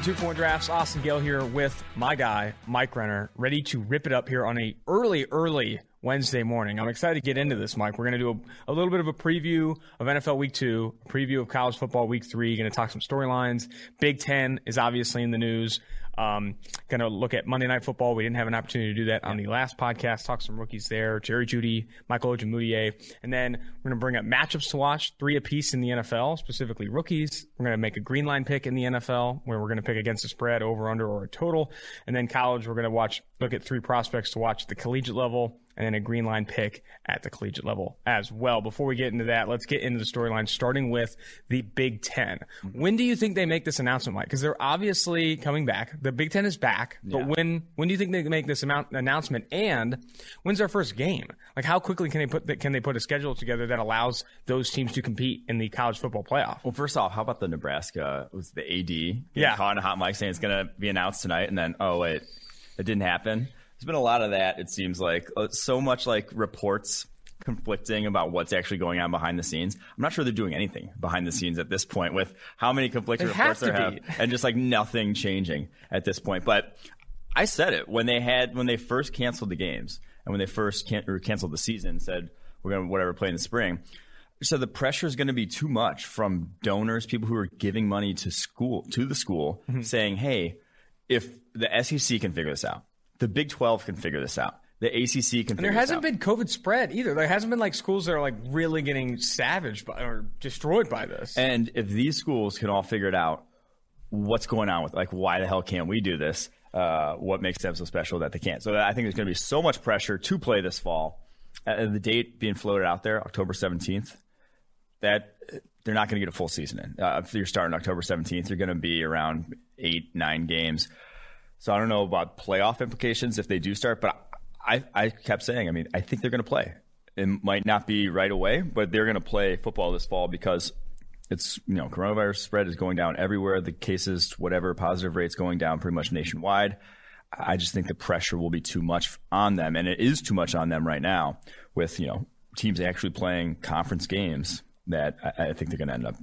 Welcome to Two for One Drafts. Austin Gayle here with my guy Mike Renner, ready to rip it up here on a early, early Wednesday morning. I'm excited to get into this, Mike. We're going to do a, a, little bit of a preview of NFL Week Two, preview of college football Week Three. Going to talk some storylines. Big Ten is obviously in the news. Um, going to look at Monday Night Football. We didn't have an opportunity to do that on the last podcast. Talk some rookies there. Jerry Jeudy, Michael Ojemudia. And then we're going to bring up matchups to watch, three apiece in the NFL, specifically rookies. We're going to make a green line pick in the NFL where we're going to pick against a spread, over, under, or a total. And then college, we're going to watch, look at three prospects to watch at the collegiate level and then a green line pick at the collegiate level as well. Before we get into that, let's get into the storyline, starting with the Big Ten. When do you think they make this announcement, Mike? Because they're obviously coming back. The Big Ten is back, but yeah. when when do you think they make this amount, announcement? And when's their first game? Like, how quickly can they put can they put a schedule together that allows those teams to compete in the college football playoff? Well, first off, how about the Nebraska? Was the AD yeah caught in a hot mic saying it's going to be announced tonight, and then oh wait, it didn't happen. There's been a lot of that. It seems like uh, so much like reports conflicting about what's actually going on behind the scenes. I'm not sure they're doing anything behind the scenes at this point with how many conflicting they reports there have, and just like nothing changing at this point. But I said it when they had when they first canceled the games and when they first can- or canceled the season, said we're going to whatever play in the spring. So the pressure is going to be too much from donors, people who are giving money to school to the school, mm-hmm. saying, "Hey, if the SEC can figure this out, the Big 12 can figure this out. The ACC can. Figure out. And there hasn't been COVID spread either. There hasn't been like schools that are like really getting savaged by, or destroyed by this. And if these schools can all figure it out, what's going on with like why the hell can't we do this? Uh, what makes them so special that they can't? So I think there's going to be so much pressure to play this fall. Uh, the date being floated out there, October 17th, that they're not going to get a full season in. Uh, if you're starting October 17th, you're going to be around eight, nine games. So I don't know about playoff implications if they do start, but I, I kept saying, I mean, I think they're going to play. It might not be right away, but they're going to play football this fall because it's, you know, coronavirus spread is going down everywhere. The cases, whatever, positive rates going down pretty much nationwide. I just think the pressure will be too much on them, and it is too much on them right now with, you know, teams actually playing conference games that I, I think they're going to end up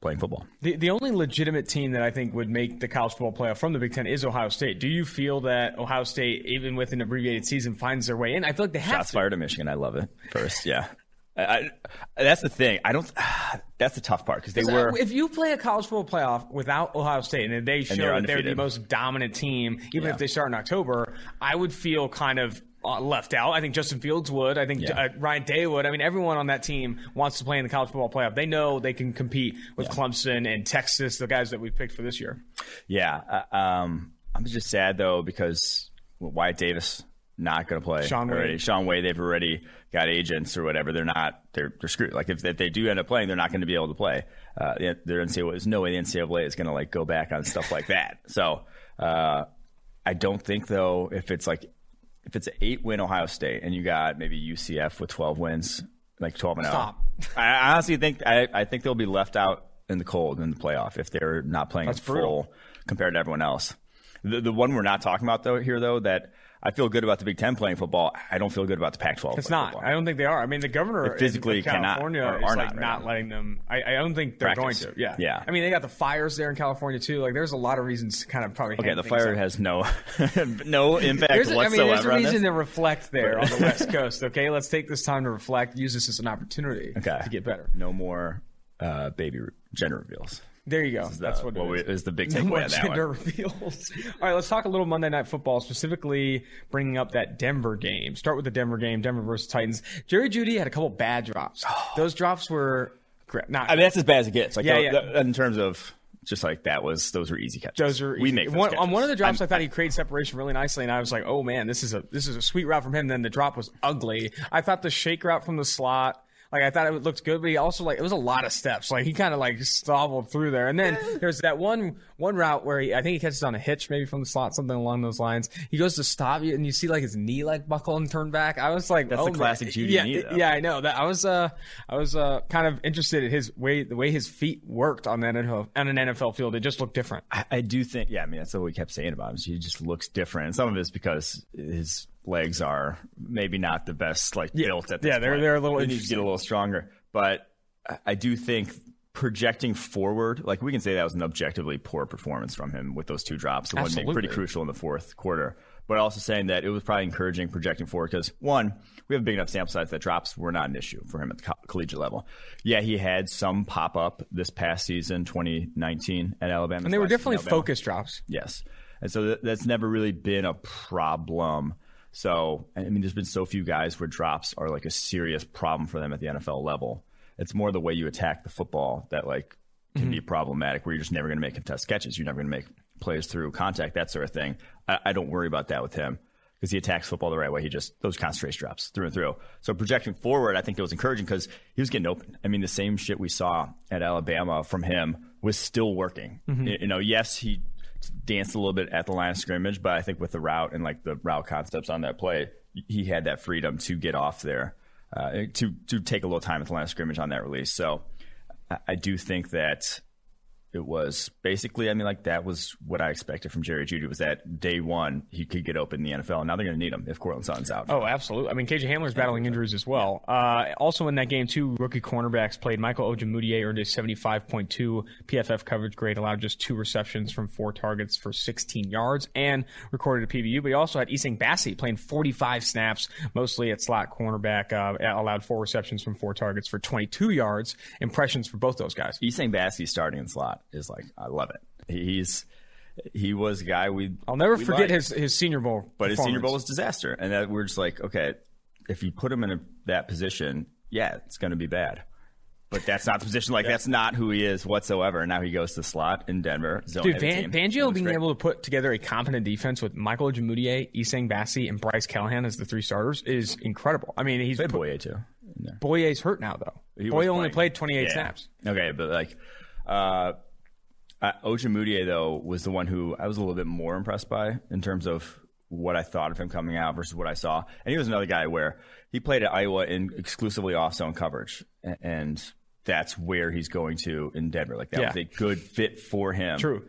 playing football. The the only legitimate team that I think would make the college football playoff from the Big Ten is Ohio State. Do you feel that Ohio State, even with an abbreviated season, finds their way in? I feel like they have Shots to. fired to Michigan. I love it. First, yeah. I, I, that's the thing. I don't. That's the tough part because they were. If you play a college football playoff without Ohio State and they show and they're that they're the most dominant team, even yeah. if they start in October, I would feel kind of left out. I think Justin Fields would. I think yeah. uh, Ryan Day would. I mean, everyone on that team wants to play in the college football playoff. They know they can compete with yeah. Clemson and Texas, the guys that we've picked for this year. Yeah. Uh, um, I'm just sad, though, because Wyatt Davis not going to play Sean already. Wade. Shaun Wade, they've already got agents or whatever. They're not. They're, they're screwed. Like if, if they do end up playing, they're not going to be able to play. Uh, their NCAA, there's no way the NCAA is going to like go back on stuff like that. So uh, I don't think though if it's like if it's an eight win Ohio State and you got maybe UCF with 12 wins, like 12 and 0. Stop. I honestly think I, I think they'll be left out in the cold in the playoff if they're not playing That's full brutal. compared to everyone else. The, the one we're not talking about though here though that I feel good about the Big Ten playing football. I don't feel good about the Pac-12. It's not. Football. I don't think they are. I mean, the governor they physically California cannot, is are like not, right not letting them. I, I, don't think they're Practice. going to. Yeah, yeah. I mean, they got the fires there in California too. Like, there's a lot of reasons to kind of probably. Okay, the fire up. has no no impact there's a, whatsoever. I mean, there's a reason to reflect there on the West Coast. Okay, let's take this time to reflect. Use this as an opportunity okay. to get better. No more uh, baby gender reveals. There you go. That's what, what is. is the big takeaway that gender one. reveals. All right, let's talk a little Monday Night Football, specifically bringing up that Denver game. Start with the Denver game, Denver versus Titans. Jerry Jeudy had a couple bad drops. Oh. Those drops were not. I mean, that's as bad as it gets. Like, Yeah, the- yeah. the- in terms of just like that was those were easy catches. Those are we make one, on one of the drops. i thought he created separation really nicely, and I was like, "Oh man, this is a this is a sweet route from him." Then the drop was ugly. I thought the shake route from the slot. Like I thought it looked good, but he also like it was a lot of steps. Like he kind of like stumbled through there, and then there's that one one route where he I think he catches on a hitch maybe from the slot, something along those lines. He goes to stop you, and you see like his knee like buckle and turn back. I was like, That's oh, the classic. Jeudy yeah, knee, though. Yeah, I know that. I was uh I was uh kind of interested in his way the way his feet worked on that NFL, on an NFL field. It just looked different. I, I do think, yeah, I mean, that's what we kept saying about him. He just looks different. And some of it is because his legs are maybe not the best, like built at this Yeah, they're- point. they're a little They need to get a little stronger. But I- do think projecting forward, like we can say that was an objectively poor performance from him with those two drops. The one being pretty crucial in the fourth quarter. But also saying that it was probably encouraging projecting forward because one, we have a big enough sample size that drops were not an issue for him at the co- collegiate level. Yeah, he had some pop up this past season, 2019 at Alabama, and they were definitely focus drops. Yes, and so th- that's never really been a problem. So I mean, there's been so few guys where drops are like a serious problem for them at the NFL level. It's more the way you attack the football that like can mm-hmm. be problematic, where you're just never going to make contest catches. You're never going to make plays through contact, that sort of thing. I, I don't worry about that with him because he attacks football the right way. He just those concentration drops through and through. So projecting forward, I think it was encouraging because he was getting open. I mean, the same shit we saw at Alabama from him was still working. Mm-hmm. You know, yes, he danced a little bit at the line of scrimmage, but I think with the route and like the route concepts on that play, he had that freedom to get off there, uh, to to take a little time at the line of scrimmage on that release. So I, I do think that it was basically, I mean, like that was what I expected from Jerry Jeudy was that day one he could get open in the NFL. And now they're going to need him if Courtland Sutton's out. Oh, absolutely. I mean, KJ Hamler's battling injuries as well. Uh, also in that game, two rookie cornerbacks played. Michael Ojemudia earned a 75.2 PFF coverage grade, allowed just two receptions from four targets for 16 yards, and recorded a PBU. But he also had Essang Bassey playing 45 snaps, mostly at slot cornerback, uh, allowed four receptions from four targets for 22 yards. Impressions for both those guys. Essang Bassey starting in slot is like I love it. He's he was a guy we. I'll never forget liked. his his Senior Bowl, but his Senior Bowl was disaster, and that we're just like, okay, if you put him in a, that position, yeah, it's going to be bad. But that's not the position. Like yeah. that's not who he is whatsoever. And now he goes to slot in Denver. Dude, Van, Fangio being great. able to put together a competent defense with Michael Ojemudia, Essang Bassey, and Bryce Callahan as the three starters is incredible. I mean, he's Bouye too. Bouye's hurt now though. He Bouye only played 28 yeah. snaps. Okay, but like. Uh, uh, though, was the one who I was a little bit more impressed by in terms of what I thought of him coming out versus what I saw. And he was another guy where he played at Iowa in exclusively off zone coverage. And that's where he's going to in Denver. Like that yeah. was a good fit for him. True.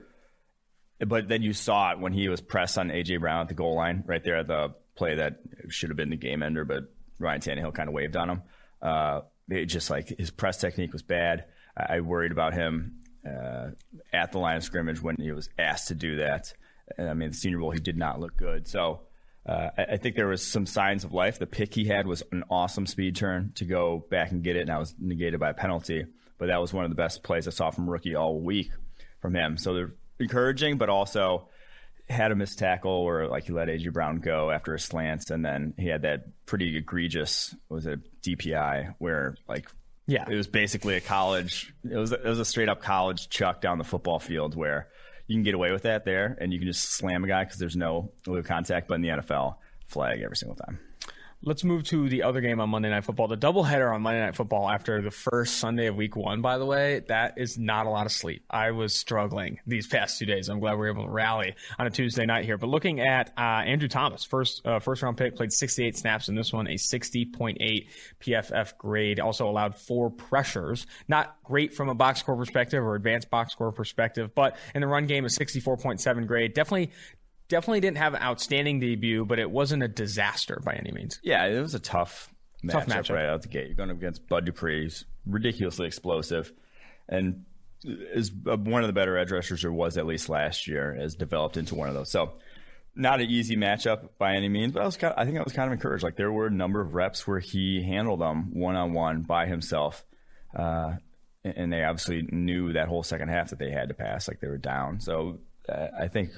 But then you saw it when he was pressed on AJ Brown at the goal line, right there at the play that should have been the game ender, but Ryan Tannehill kind of waved on him. Uh, it just like his press technique was bad. I, I worried about him uh, at the line of scrimmage when he was asked to do that. I mean, the Senior Bowl, he did not look good. So uh, I, I, think there was some signs of life. The pick he had was an awesome speed turn to go back and get it, and that was negated by a penalty. But that was one of the best plays I saw from rookie all week from him. So they're encouraging, but also had a missed tackle or like he let AJ Brown go after a slant, and then he had that pretty egregious was it DPI where like yeah, it was basically a college. It was it was a straight up college chuck down the football field where you can get away with that there, and you can just slam a guy because there's no contact. But in the NFL, flag every single time. Let's move to the other game on Monday Night Football. The doubleheader on Monday Night Football after the first Sunday of Week One. By the way, that is not a lot of sleep. I was struggling these past two days. I'm glad we were able to rally on a Tuesday night here. But looking at uh, Andrew Thomas, first uh, first round pick, played 68 snaps in this one, a 60.8 PFF grade. Also allowed four pressures. Not great from a box score perspective or advanced box score perspective, but in the run game, a 64.7 grade. Definitely definitely didn't have an outstanding debut, but it wasn't a disaster by any means. Yeah, it was a tough, tough matchup, matchup. right out the gate. You're going up against Bud Dupree, who's ridiculously explosive, and is one of the better edge rushers there was at least last year. Has developed into one of those. So not an easy matchup by any means, but I was kind of, I think I was kind of encouraged. Like there were a number of reps where he handled them one on one by himself. Uh, and they obviously knew that whole second half that they had to pass, like they were down. So uh, I think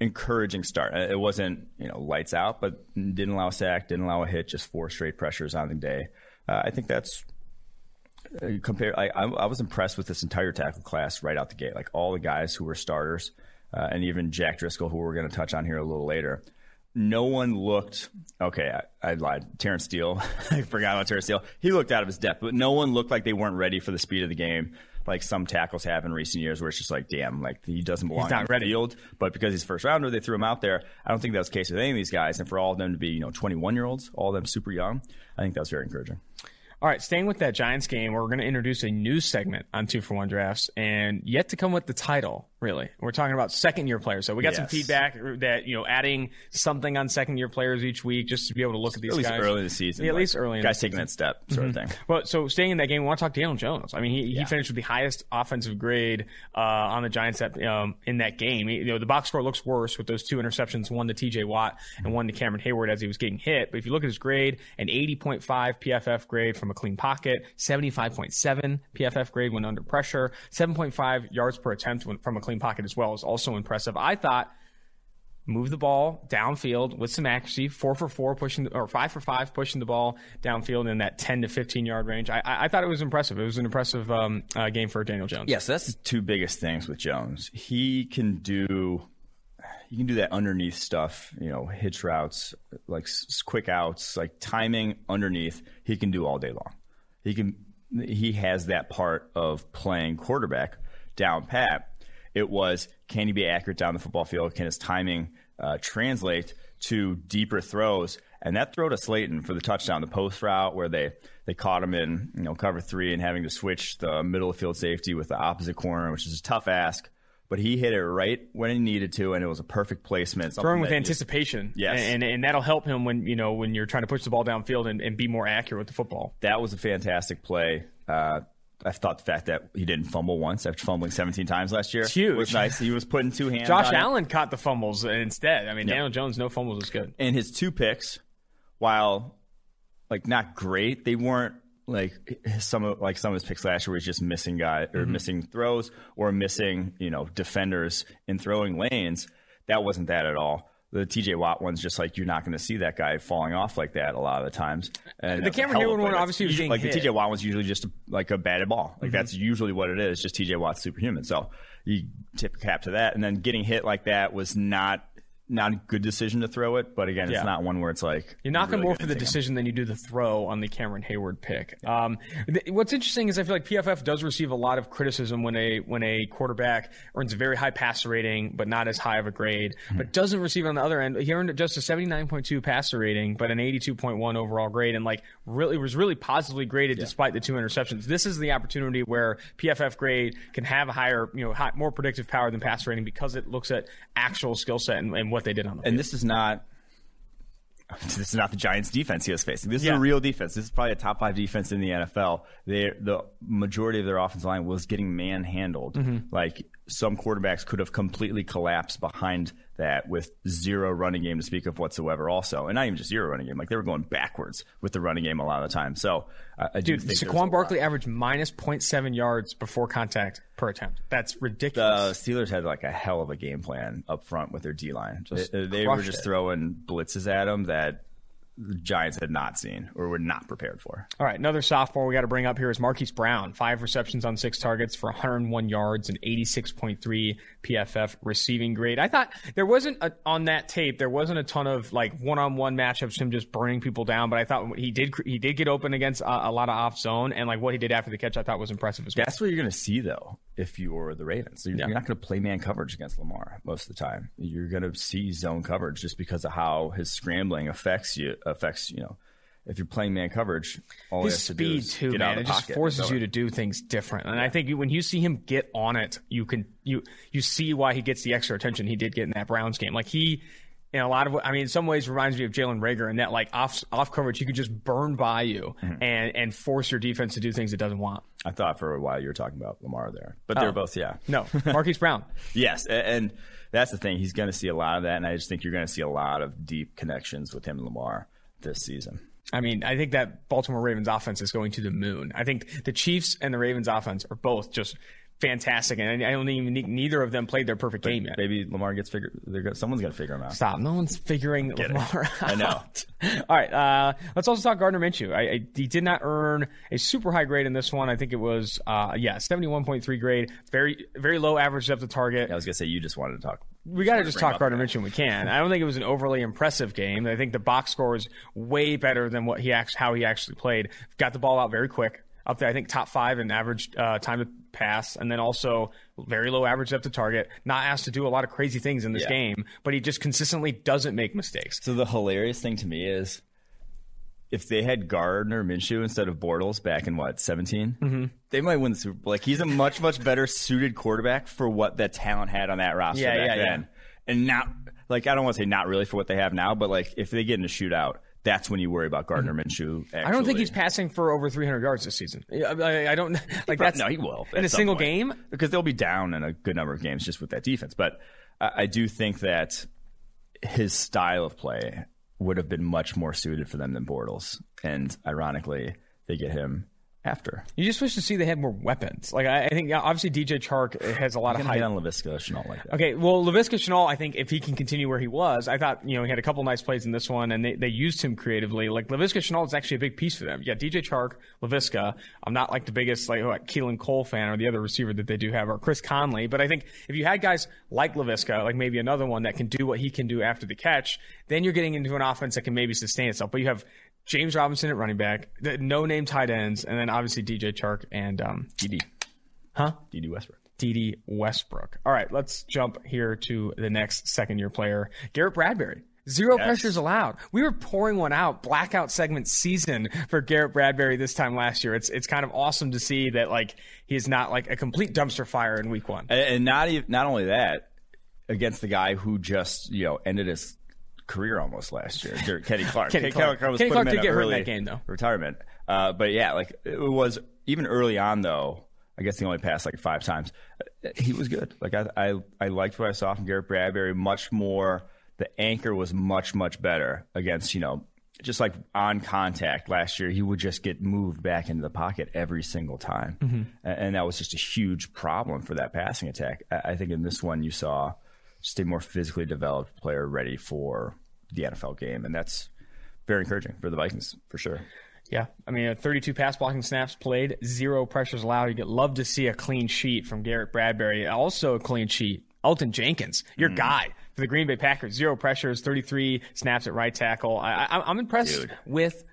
encouraging start. Uh, it wasn't you know lights out, but didn't allow a sack, didn't allow a hit, just four straight pressures on the day. Uh, I think that's uh, compare. I, I, was impressed with this entire tackle class right out the gate. Like all the guys who were starters, uh, and even Jack Driscoll, who we're going to touch on here a little later. No one looked okay. I, I lied. Terence Steele, I forgot about Terence Steele. He looked out of his depth, but no one looked like they weren't ready for the speed of the game like some tackles have in recent years, where it's just like, damn, like he doesn't belong he's not ready. field. But because he's first rounder, they threw him out there. I don't think that was the case with any of these guys. And for all of them to be, you know, 21 year olds, all of them super young, I think that was very encouraging. All right, staying with that Giants game, we're going to introduce a new segment on Two for One Drafts, and yet to come with the title really. We're talking about second year players. So we got some feedback that, you know, adding something on second year players each week just to be able to look at these At least guys. early in the season. Yeah, at like, least early in Guys the taking that step, sort of thing. Well, so staying in that game, we want to talk to Daniel Jones. I mean, he, he Yeah. finished with the highest offensive grade uh, on the Giants at, um, in that game. You know, the box score looks worse with those two interceptions, one to T.J. Watt and one to Cameron Heyward as he was getting hit. But if you look at his grade, an 80.5 PFF grade from a clean pocket, 75.7 PFF grade when under pressure, 7.5 yards per attempt when, from a clean pocket as well is also impressive. I thought move the ball downfield with some accuracy, four for four pushing, or five for five pushing the ball downfield in that 10 to 15 yard range. I, I thought it was impressive. It was an impressive um, uh, game for Daniel Jones. Yeah, so that's the two biggest things with Jones. He can do You can do that underneath stuff, you know, hitch routes, like quick outs, like timing underneath. He can do all day long. He can he has that part of playing quarterback down pat. It was can he be accurate down the football field? Can his timing uh, translate to deeper throws? And that throw to Slayton for the touchdown, the post route where they they caught him in you know cover three and having to switch the middle of field safety with the opposite corner, which is a tough ask. But he hit it right when he needed to, and it was a perfect placement. Throwing with just- anticipation, Yes. and, and and that'll help him when you know when you're trying to push the ball downfield and, and be more accurate with the football. that was a fantastic play. Uh, I thought the fact that he didn't fumble once after fumbling 17 times last year huge. was nice. He was putting two hands. Josh on it. Allen caught the fumbles instead. I mean, Daniel Jones no fumbles was good. and his two picks, while like not great, they weren't like some of like some of his picks last year was just missing guy or mm-hmm. missing throws or missing you know defenders in throwing lanes. That wasn't that at all. The TJ Watt one's just like you're not going to see that guy falling off like that a lot of the times. And The Cameron hell of a Heyward play. one obviously was usually- like hit. Mm-hmm. the TJ Watt one's usually just a, like a batted ball. Like that's usually what it is. Just TJ Watt's superhuman. So you tip cap to that, and then getting hit like that was not not a good decision to throw it. But again, Yeah. it's not one where it's like You're knocking really more for the him. decision than you do the throw on the Cameron Heyward pick. Um, th- what's interesting is I feel like PFF does receive a lot of criticism when a when a quarterback earns a very high passer rating but not as high of a grade, Hmm. but doesn't receive it on the other end. He earned just a 79.2 passer rating, but an 82.1 overall grade, and like really was really positively graded despite the two interceptions. This is the opportunity where PFF grade can have a higher, you know, high, more predictive power than passer rating because it looks at actual skill set and, and what they did on the field. And this is not. This is not the Giants' defense he was facing. This is a real defense. This is probably a top five defense in the NFL. They, the majority of their offensive line was getting manhandled. Mm-hmm. Like some quarterbacks could have completely collapsed behind that with zero running game to speak of whatsoever. Also, and not even just zero running game. Like they were going backwards with the running game a lot of the time. So I, I do Dude, think Saquon. Barkley averaged minus 0.7 yards before contact per attempt. That's the ridiculous. Steelers had like a hell of a game plan up front with their D line. Just They, they were just it. throwing blitzes at him that the Giants had not seen or were not prepared for. All right, another sophomore we got to bring up here is Marquise Brown. Five receptions on six targets for 101 yards and 86.3 PFF receiving grade. I thought there wasn't a, on that tape. There wasn't a ton of like one-on-one matchups, him just burning people down. But I thought he did he did get open against a, a lot of off zone, and like what he did after the catch, I thought was impressive as well. That's what you're going to see though if you're the Ravens. So you're, Yeah. you're not going to play man coverage against Lamar most of the time. You're going to see zone coverage just because of how his scrambling affects you. Affects you know. If you're playing man coverage, all he his to speed is too, get out man. It just forces you to do things different. And I think when you see him get on it, you can you you see why he gets the extra attention he did get in that Browns game. Like he, in a lot of, I mean, in some ways reminds me of Jalen Reagor in that like off off coverage, he could just burn by you Mm-hmm. and and force your defense to do things it doesn't want. I thought for a while you were talking about Lamar there, but Oh. they're both yeah. No, Marquise Brown. Yes, and that's the thing. He's going to see a lot of that, and I just think you're going to see a lot of deep connections with him and Lamar this season. I mean, I think that Baltimore Ravens offense is going to the moon. I think the Chiefs and the Ravens offense are both just fantastic, and I don't even neither of them played their perfect game yet. Maybe Lamar gets figured. Someone's going to figure him out. Stop. No one's figuring it. Lamar out. I know. All right. Uh, let's also talk Gardner Minshew. I, I, he did not earn a super high grade in this one. I think it was, uh, yeah, 71.3 grade. Very, very low average depth of target. I was going to say you just wanted to talk. We got to just talk Gardner Minshew we can. I don't think it was an overly impressive game. I think the box score is way better than what he act- how he actually played. Got the ball out very quick. Up there, I think top five in average uh, time to pass, and then also very low average depth to target. Not asked to do a lot of crazy things in this Yeah. game, but he just consistently doesn't make mistakes. So the hilarious thing to me is if they had Gardner Minshew instead of Bortles back in what 17, mm-hmm. they might win the Super Bowl. Like he's a much much better suited quarterback for what that talent had on that roster Yeah, back yeah, then, and not like I don't want to say not really for what they have now, but like if they get in a shootout, that's when you worry about Gardner Minshew. Actually. Mm-hmm. I don't think he's passing for over 300 yards this season. I, I- don't like that's no, he will in a single point. game. because they'll be down in a good number of games just with that defense. But I, I do think that his style of play would have been much more suited for them than Bortles, and ironically, they get him after. You just wish to see they had more weapons. Like I, I think obviously DJ Chark has a lot of hype. on Laviska Shenault like that. Okay, well, Laviska Shenault, I think if he can continue where he was, I thought, you know, he had a couple nice plays in this one and they, they used him creatively. Like, Laviska Shenault is actually a big piece for them. Yeah, DJ Chark, Laviska. I'm not like the biggest, like, what, Keelan Cole fan or the other receiver that they do have, or Chris Conley. But I think if you had guys like Laviska, like maybe another one that can do what he can do after the catch, then you're getting into an offense that can maybe sustain itself. But you have James Robinson at running back, the no name tight ends, and then obviously DJ Chark and, um, Dede, huh? Dede Westbrook. Dede Westbrook. All right, let's jump here to the next second year player, Garrett Bradbury. Zero Yes. pressures allowed. We were pouring one out, blackout segment season for Garrett Bradbury this time last year. It's it's kind of awesome to see that like he is not like a complete dumpster fire in week one. And, and not even, not only that, against the guy who just you know ended his career almost last year, Kenny Clark. Kenny Clark. was Kenny put Clark did get hurt in that game, though. Retirement, uh, but yeah, like it was even early on though. I guess he only passed like five times. Uh, He was good. Like I, I, I liked what I saw from Garrett Bradbury. Much more. The anchor was much, much better against you know just like on contact last year, he would just get moved back into the pocket every single time, Mm-hmm. And that was just a huge problem for that passing attack. I think in this one you saw just a more physically developed player ready for the NFL game, and that's very encouraging for the Vikings for sure. Yeah, I mean, uh, 32 pass blocking snaps played, zero pressures allowed. You get love to see a clean sheet from Garrett Bradbury. Also a clean sheet, Elgton Jenkins, your guy for the Green Bay Packers. Zero pressures, 33 snaps at right tackle. I, I, I'm impressed Dude. with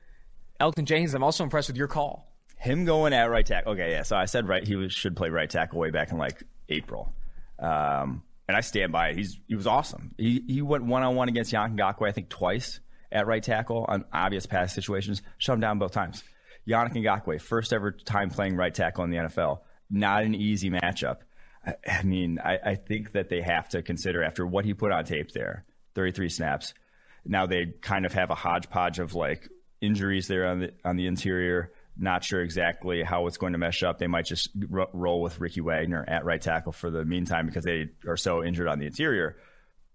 Elgton Jenkins. I'm also impressed with your call. Him going at right tackle. Okay, yeah. So I said right, he was, should play right tackle way back in like April, um, and I stand by it. He's he was awesome. He he went one on one against Yank Ngakoue, I think twice at right tackle on obvious pass situations. Shut him down both times. Yannick Ngakoue, first ever time playing right tackle in the NFL. Not an easy matchup. I, I mean, I, I think that they have to consider after what he put on tape there, 33 snaps. Now they kind of have a hodgepodge of like injuries there on the on the interior. Not sure exactly how it's going to mesh up. They might just ro- roll with Ricky Wagner at right tackle for the meantime because they are so injured on the interior.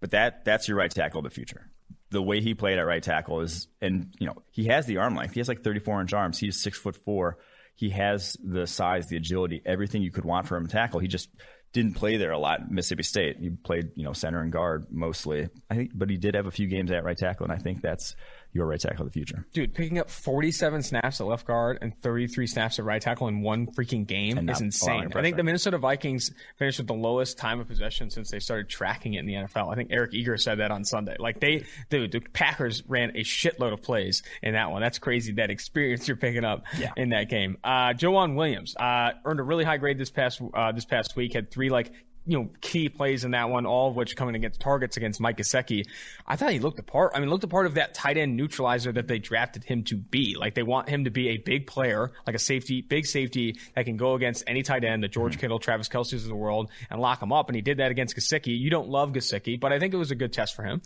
But that that's your right tackle of the future. The way he played at right tackle is, and you know, he has the arm length. He has like 34 inch arms. He's six foot four. He has the size, the agility, everything you could want for him to tackle. He just didn't play there a lot Mississippi State. He played, you know, center and guard mostly. I think, but he did have a few games at right tackle, and I think that's your right tackle of the future. Dude, picking up 47 snaps at left guard and 33 snaps at right tackle in one freaking game And is insane. I think the Minnesota Vikings finished with the lowest time of possession since they started tracking it in the NFL. I think Eric Eager said that on Sunday. Like they, dude, the Packers ran a shitload of plays in that one. That's crazy. That experience you're picking up Yeah. in that game. Uh, Joejuan Williams uh, earned a really high grade this past uh, this past week. Had three like you know key plays in that one, all of which coming against targets against Mike Gesicki. I thought he looked the part. I mean, looked the part of that tight end neutralizer that they drafted him to be. Like they want him to be a big player, like a safety, big safety that can go against any tight end, the George mm-hmm. Kittle, Travis Kelce's of the world, and lock him up. And he did that against Gesicki. You don't love Gesicki, but I think it was a good test for him.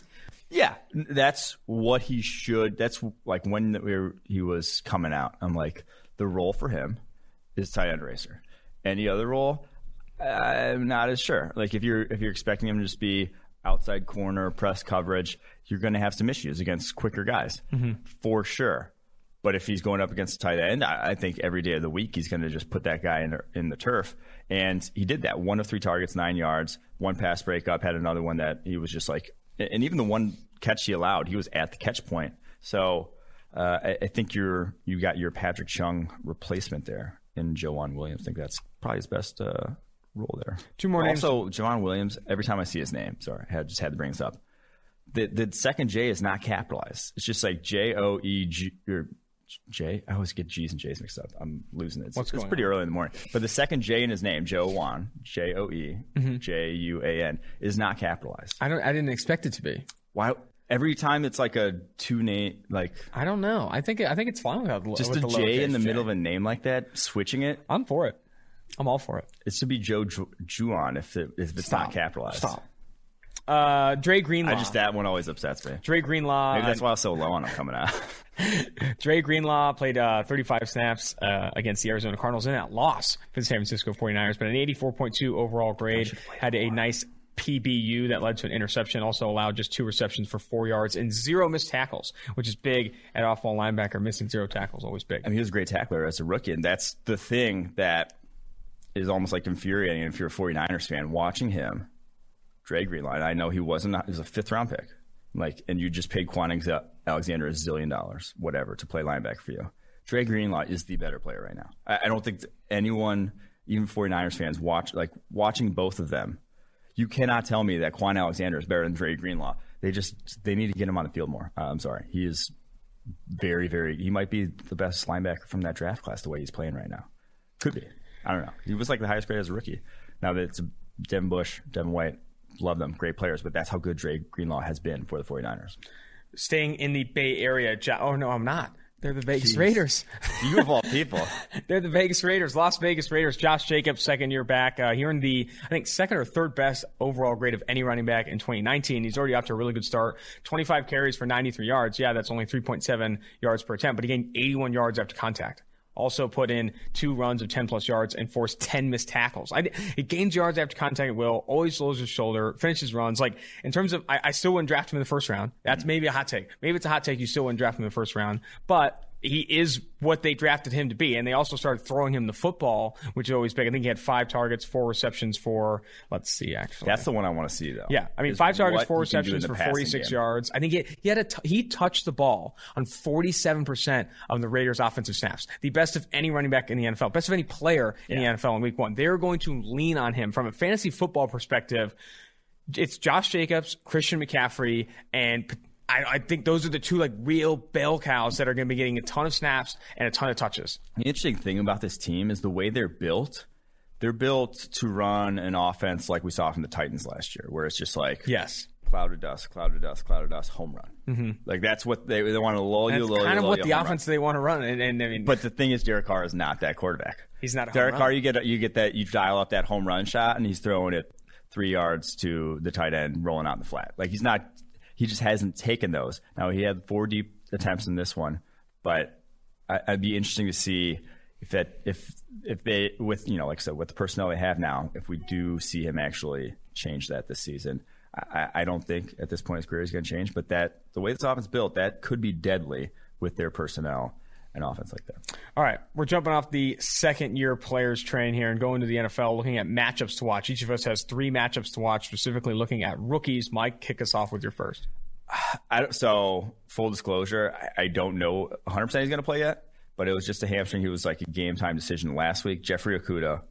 Yeah, that's what he should. That's like when we were, he was coming out. I'm like, the role for him is tight end racer. Any other role, I'm not as sure. Like if you're if you're expecting him to just be outside corner press coverage, you're going to have some issues against quicker guys for sure. But if he's going up against a tight end, I, I think every day of the week he's going to just put that guy in, in the turf. And he did that. One of three targets, nine yards, one pass breakup, had another one that he was just like, and even the one catch he allowed, he was at the catch point. So uh, I, I think you're you got your Patrick Chung replacement there in Joejuan Williams. I think that's probably his best uh, role there. Two more names. Also, Joejuan Williams. Every time I see his name, sorry, I just had to bring this up. The the second J is not capitalized. It's just like J O E G or J. I always get G's and J's mixed up. I'm losing it. It's, What's it's going pretty early in the morning. But the second J in his name, Joe Wan, J O E Mm-hmm. J U A N, is not capitalized. I don't. I didn't expect it to be. Why? Every time it's like a two name, like I don't know. I think I think it's fine without just with a the J in the J. middle of a name like that, switching it. I'm for it. I'm all for it. It should be Joe Ju- Juan if, it, if it's not capitalized. Stop. Uh, Dre Greenlaw. I just that one always upsets me. Dre Greenlaw. Maybe that's why I was so low on him coming out. Dre Greenlaw played uh, 35 snaps uh, against the Arizona Cardinals in that loss for the San Francisco 49ers, but an 84.2 overall grade. Had a nice PBU that led to an interception. Also allowed just two receptions for four yards and zero missed tackles, which is big at off-ball linebacker. Missing zero tackles always big. I mean, he was a great tackler as a rookie, and that's the thing that is almost like infuriating if you're a 49ers fan watching him. Dre Greenlaw, I know he wasn't, he was a fifth round pick. Like, and you just paid Kwon Alexander a zillion dollars, whatever, to play linebacker for you. Dre Greenlaw is the better player right now. I, I don't think anyone, even 49ers fans, watch like watching both of them. You cannot tell me that Kwon Alexander is better than Dre Greenlaw. They just they need to get him on the field more. Uh, I'm sorry, he is very, very. He might be the best linebacker from that draft class the way he's playing right now. Could be. I don't know. He was like the highest grade as a rookie. Now that it's Devin Bush, Devin White, love them, great players, but that's how good Dre Greenlaw has been for the 49ers. Staying in the Bay Area. Jo- oh no, I'm not. They're the Vegas Raiders. You of all people. They're the Vegas Raiders, Las Vegas Raiders. Josh Jacobs, second year back. Uh, he earned the, I think, second or third best overall grade of any running back in 2019. He's already off to a really good start. 25 carries for 93 yards. Yeah, that's only 3.7 yards per attempt, but he gained 81 yards after contact. Also put in two runs of 10 plus yards and forced 10 missed tackles. I, he gains yards after contact at will, always lowers his shoulder, finishes runs. Like, in terms of, I, I still wouldn't draft him in the first round. That's maybe a hot take. Maybe it's a hot take. You still wouldn't draft him in the first round. But he is what they drafted him to be. And they also started throwing him the football, which is always big. I think he had five targets, four receptions for, let's see, actually. That's the one I want to see, though. Yeah, I mean, five targets, four he can do in receptions for 46 game. yards. I think he, he had a t- he touched the ball on 47% of the Raiders' offensive snaps. The best of any running back in the NFL, best of any player in the NFL in Week One. They're going to lean on him from a fantasy football perspective. It's Josh Jacobs, Christian McCaffrey, and. I, I think those are the two like real bell cows that are going to be getting a ton of snaps and a ton of touches. The interesting thing about this team is the way they're built. They're built to run an offense like we saw from the Titans last year, where it's just like Yes, cloud of dust, cloud of dust, cloud of dust, home run. Mm-hmm. Like that's what they they want to lull you, that's lull kind you, of what the home run. offense they want to run. And, and I mean, But the thing is, Derek Carr is not that quarterback. He's not a home Derek. Carr. You get you get that you dial up that home run shot, and he's throwing it three yards to the tight end, rolling out in the flat. Like he's not. He just hasn't taken those. Now he had four deep attempts in this one, but I, I'd be interesting to see if that if if they with you know like I said with the personnel they have now, if we do see him actually change that this season. I, I- I don't think at this point his career is going to change, but that the way this offense built, that could be deadly with their personnel and offense like that. All right, we're jumping off the second year players train here and going to the NFL, looking at matchups to watch. Each of us has three matchups to watch, specifically looking at rookies. Mike, kick us off with your first. I don't, so full disclosure, I, I don't know 100 percent he's going to play yet, but it was just a hamstring. He was like a game time decision last week. Jeffrey Okudah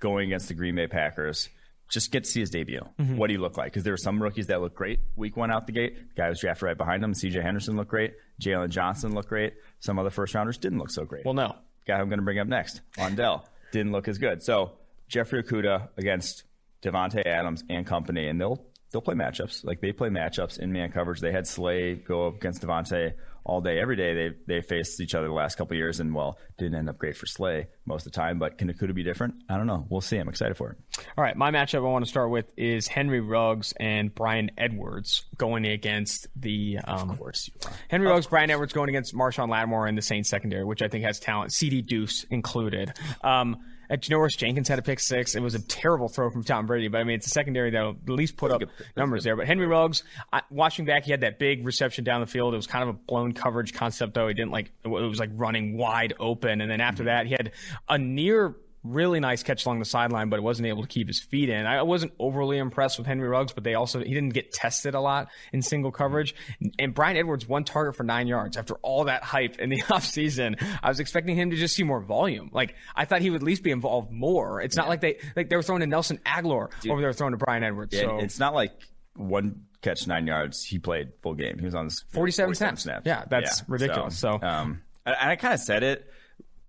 going against the Green Bay Packers. Just get to see his debut. Mm-hmm. What do you look like? Because there were some rookies that looked great week one out the gate. The guy was drafted right behind him. C.J. Henderson looked great. Jaylon Johnson looked great. Some other first rounders didn't look so great. Well, no. guy I'm going to bring up next, Ondell, didn't look as good. So Jeffrey Okudah against Davante Adams and company, and they'll they'll play matchups. Like they play matchups in man coverage. They had Slay go up against Devonte all day, every day. They they faced each other the last couple of years, and well, didn't end up great for Slay most of the time. But can Okudah be different? I don't know. We'll see. I'm excited for it. All right, my matchup I want to start with is Henry Ruggs and Bryan Edwards going against the. Um, Of course. Henry Ruggs, Bryan Edwards going against Marshon Lattimore in the Saints secondary, which I think has talent. CD Deuce included. Um, at Janoris Jenkins had a pick six. It was a terrible throw from Tom Brady, but I mean, it's a secondary that'll at least put up numbers there. But Henry Ruggs, I, watching back, he had that big reception down the field. It was kind of a blown coverage concept, though. He didn't like, it was like running wide open. And then after that, he had a near really nice catch along the sideline, but wasn't able to keep his feet in. I wasn't overly impressed with Henry Ruggs, but they also he didn't get tested a lot in single coverage. And Bryan Edwards one target for nine yards after all that hype in the offseason. I was expecting him to just see more volume. Like I thought he would at least be involved more. It's not like they like they were throwing to Nelson Agholor over there throwing to Bryan Edwards. Yeah, so it's not like one catch nine yards. He played full game. He was on this 47 snaps. Yeah, that's ridiculous. So- um, and and I kind of said it.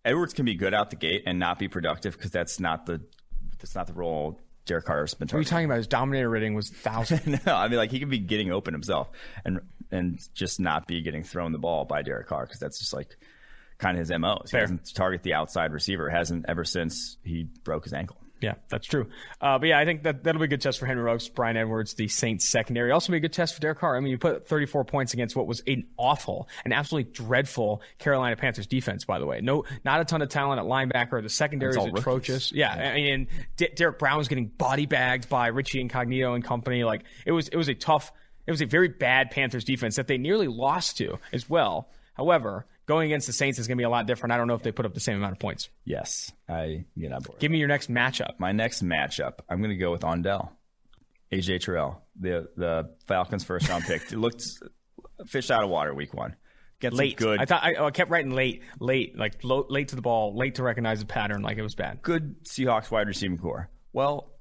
Edwards can be good out the gate and not be productive because that's not the that's not the role Derek Carr's been what are you talking about? His dominator rating was thousand. no, I mean like he could be getting open himself. And and just not be getting thrown the ball by Derek Carr because that's just like kind of his mo. He doesn't target the outside receiver. Hasn't ever since he broke his ankle. Yeah, that's true. Uh, but yeah, I think that that'll be a good test for Henry Ruggs, Bryan Edwards, the Saints secondary. Also be a good test for Derek Carr. I mean, you put 34 points against what was an awful, an absolutely dreadful Carolina Panthers defense. By the way, no, not a ton of talent at linebacker. The secondary is atrocious. Yeah, yeah, I mean, D- Derrick Brown was getting body bagged by Richie Incognito and company. Like it was, it was a tough, it was a very bad Panthers defense that they nearly lost to as well. However, going against the Saints is going to be a lot different. I don't know if they put up the same amount of points. Yes, I get on board. Give me your next matchup. My next matchup, I'm going to go with Ondell, AJ Terrell, the the Falcons' first round pick. It looked fish out of water week one. Gets late. Good. I thought I, I, kept writing late, late, like low, late to the ball, late to recognize the pattern, like it was bad. Good Seahawks wide receiving core. Well,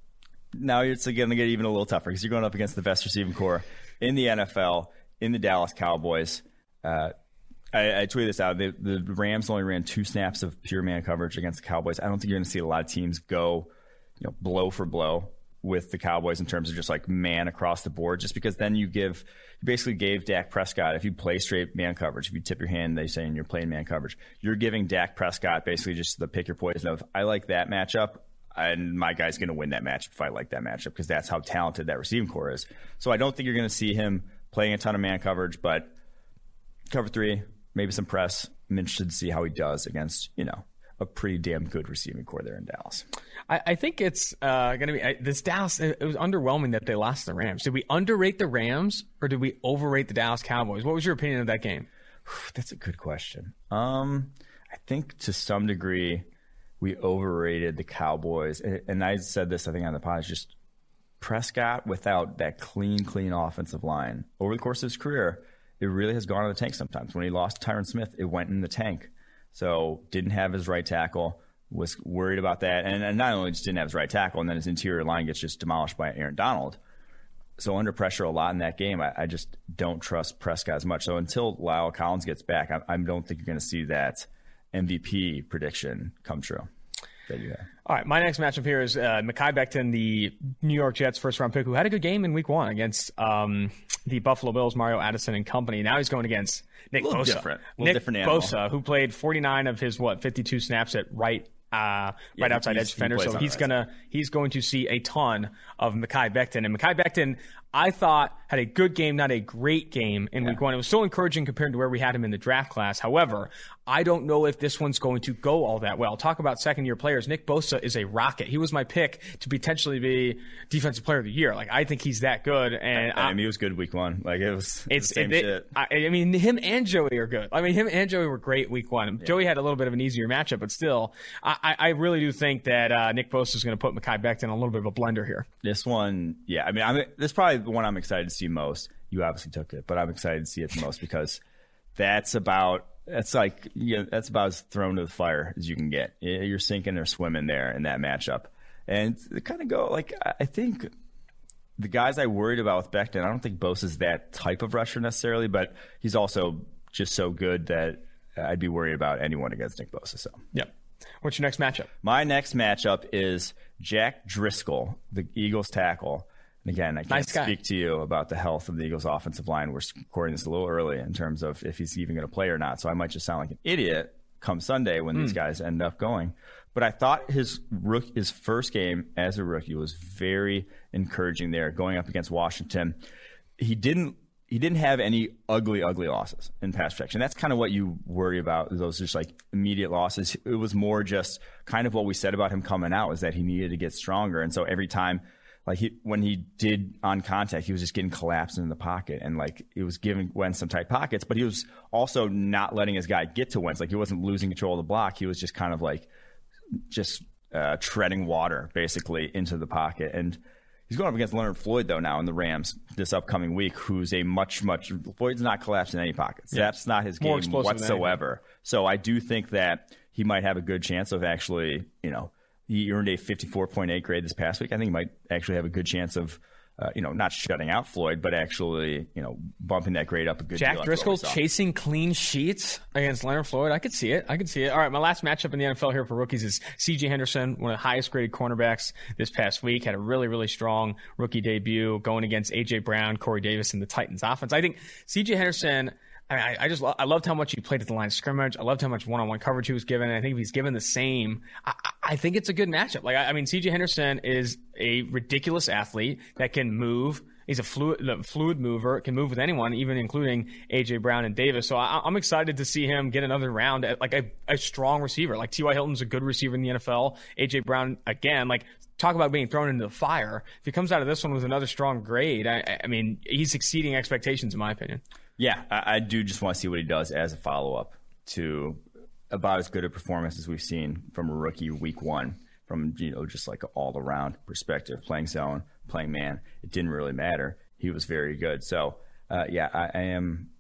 now it's going to get even a little tougher because you're going up against the best receiving core in the NFL, in the Dallas Cowboys. Uh, I, I tweeted this out. The, the, Rams only ran two snaps of pure man coverage against the Cowboys. I don't think you're going to see a lot of teams go, you know, blow for blow with the Cowboys in terms of just like man across the board. Just because then you give, you basically gave Dak Prescott if you play straight man coverage, if you tip your hand, they say you're playing man coverage, you're giving Dak Prescott basically just the pick your poison of I like that matchup. And my guy's going to win that matchup if I like that matchup because that's how talented that receiving core is. So I don't think you're going to see him playing a ton of man coverage, but cover three, maybe some press. I'm interested to see how he does against, you know, a pretty damn good receiving core there in Dallas. I, I think it's uh, going to be I, this Dallas. It, it was underwhelming that they lost the Rams. Did we underrate the Rams or did we overrate the Dallas Cowboys? What was your opinion of that game? That's a good question. Um, I think to some degree we overrated the Cowboys, and, and I said this I think on the pod. Just Prescott without that clean, clean offensive line over the course of his career it really has gone in the tank sometimes. When he lost Tyron Smith, it went in the tank. So didn't have his right tackle, was worried about that. And, and not only just didn't have his right tackle, and then his interior line gets just demolished by Aaron Donald. So under pressure a lot in that game, I, I just don't trust Prescott as much. So until La'el Collins gets back, I, I don't think you're going to see that MVP prediction come true. All right, my next matchup here is uh, Mekhi Becton, the New York Jets first round pick, who had a good game in Week One against um, the Buffalo Bills, Mario Addison and company. Now he's going against Nick Bosa. Different. Nick different Bosa, who played 49 of his what 52 snaps at right uh, yeah, right outside edge defender. So he's gonna he's going to see a ton of Mekhi Becton. And Mekhi Becton, I thought had a good game, not a great game in yeah. week one. It was so encouraging compared to where we had him in the draft class. However, I don't know if this one's going to go all that well. Talk about second year players. Nick Bosa is a rocket. He was my pick to potentially be defensive player of the year. Like I think he's that good. And I, I mean, he was good week one. Like it was, it's same it, shit. I, I, mean, him and Joey are good. I mean, him and Joey were great week one. Yeah. Joey had a little bit of an easier matchup, but still, I, I really do think that uh, Nick Bosa is going to put Mekhi Becton in a little bit of a blender here. This one, yeah. I mean, I'm, this probably the one I'm excited to see most. You obviously took it, but I'm excited to see it the most because that's about that's like you know, that's about as thrown to the fire as you can get. You're sinking or swimming there in that matchup, and kind of go like I think the guys I worried about with Becton. I don't think Bose is that type of rusher necessarily, but he's also just so good that I'd be worried about anyone against Nick Bosa. So yep. What's your next matchup? My next matchup is Jack Driscoll, the Eagles tackle, and again, I can't nice speak to you about the health of the Eagles' offensive line. We're recording this a little early in terms of if he's even going to play or not. So I might just sound like an idiot come Sunday when mm. these hmm. guys end up going. But I thought his rook, his first game as a rookie was very encouraging. There, going up against Washington, he didn't he didn't have any ugly, ugly losses in pass protection. That's kind of what you worry about. Those just like immediate losses. It was more just kind of what we said about him coming out was that he needed to get stronger. And so every time like he, when he did on contact, he was just getting collapsed in the pocket, and like it was giving Wentz some tight pockets, but he was also not letting his guy get to Wentz. Like he wasn't losing control of the block; he was just kind of like just uh, treading water basically into the pocket. And he's going up against Leonard Floyd though now in the Rams this upcoming week, who's a much much Floyd's not collapsed in any pockets. Yeah. That's not his game whatsoever. So I do think that he might have a good chance of actually, you know he earned a 54.8 grade this past week. I think he might actually have a good chance of uh, you know, not shutting out Floyd, but actually, you know, bumping that grade up a good Jack. Driscoll chasing clean sheets against Leonard Floyd. I could see it. I could see it. All right, my last matchup in the NFL here for rookies is C.J. Henderson, one of the highest graded cornerbacks this past week. Had a really, really strong rookie debut going against A.J. Brown, Corey Davis, and the Titans offense. I think C.J. Henderson. I, mean, I, I just lo- I loved how much he played at the line of scrimmage. I loved how much one-on-one coverage he was given. And I think if he's given the same, I, I think it's a good matchup. Like I, I mean, C.J. Henderson is a ridiculous athlete that can move He's a fluid, fluid mover, can move with anyone, even including AJ Brown and Davis. So I, am excited to see him get another round at like a, a strong receiver. Like T.Y. Hilton's a good receiver in the NFL. AJ Brown again, like talk about being thrown into the fire. If he comes out of this one with another strong grade, I, I mean, he's exceeding expectations in my opinion. Yeah, I, I do just want to see what he does as a follow up to about as good a performance as we've seen from a rookie week one from you know just like an all around perspective, playing zone, playing man. It didn't really matter. He was very good. So uh, yeah, I, I, am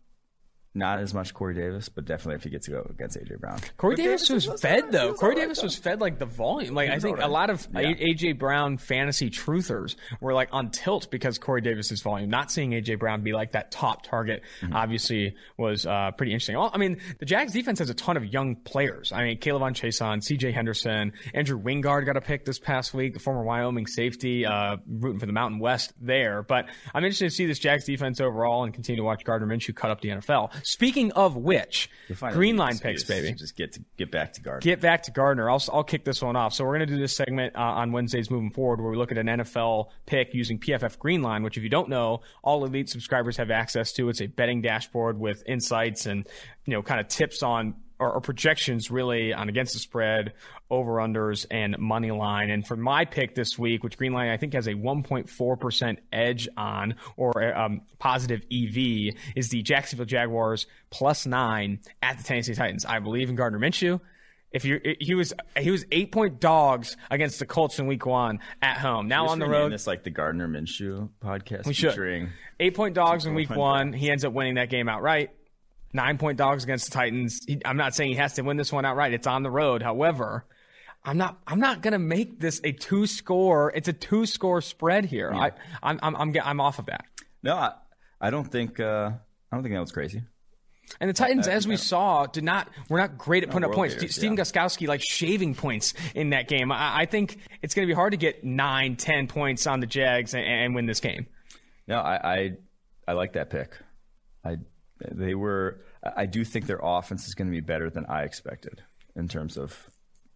not as much Corey Davis, but definitely if he gets to go against AJ Brown. Corey Davis, Davis, was, fed though. Was Corey right, Davis though. was fed like the volume. Like I think right. a lot of yeah. AJ Brown fantasy truthers were like on tilt because Corey Davis's volume. Not seeing AJ Brown be like that top target mm-hmm. obviously was uh, pretty interesting. I mean, the Jags defense has a ton of young players. I mean, K'Lavon Chaisson, C.J. Henderson, Andrew Wingard got a pick this past week, the former Wyoming safety, uh, rooting for the Mountain West there. But I'm interested to see this Jags defense overall and continue to watch Gardner Minshew cut up the NFL. Speaking of which, green line picks, baby. Just get to get back to Gardner. Get back to Gardner. I'll I'll kick this one off. So we're gonna do this segment uh, on Wednesdays moving forward, where we look at an NFL pick using PFF Green Line, which if you don't know, all elite subscribers have access to. It's a betting dashboard with insights and you know kind of tips on or, or projections really on against the spread, over unders, and money line. And for my pick this week, which Green Line I think has a 1.4% edge on or um, positive EV, is the Jacksonville Jaguars plus nine at the Tennessee Titans. I believe in Gardner Minshew. If you he was he was eight point dogs against the Colts in Week One at home. Now on the road, in this like the Gardner Minshew podcast. We should eight point dogs in Week One. He ends up winning that game outright nine point dogs against the Titans. He, I'm not saying he has to win this one outright. It's on the road. However, I'm not. I'm not going to make this a two score. It's a two score spread here. Yeah. I, I'm, I'm, I'm, I'm off of that. No, I, I don't think. Uh, I don't think that was crazy. And the Titans, as we saw, did not. We're not great at putting up points. Leaders, Stephen yeah. Gostkowski like shaving points in that game. I, I think it's going to be hard to get nine, ten points on the Jags and, and win this game. No, I, I, I like that pick. I they were. I do think their offense is going to be better than I expected in terms of.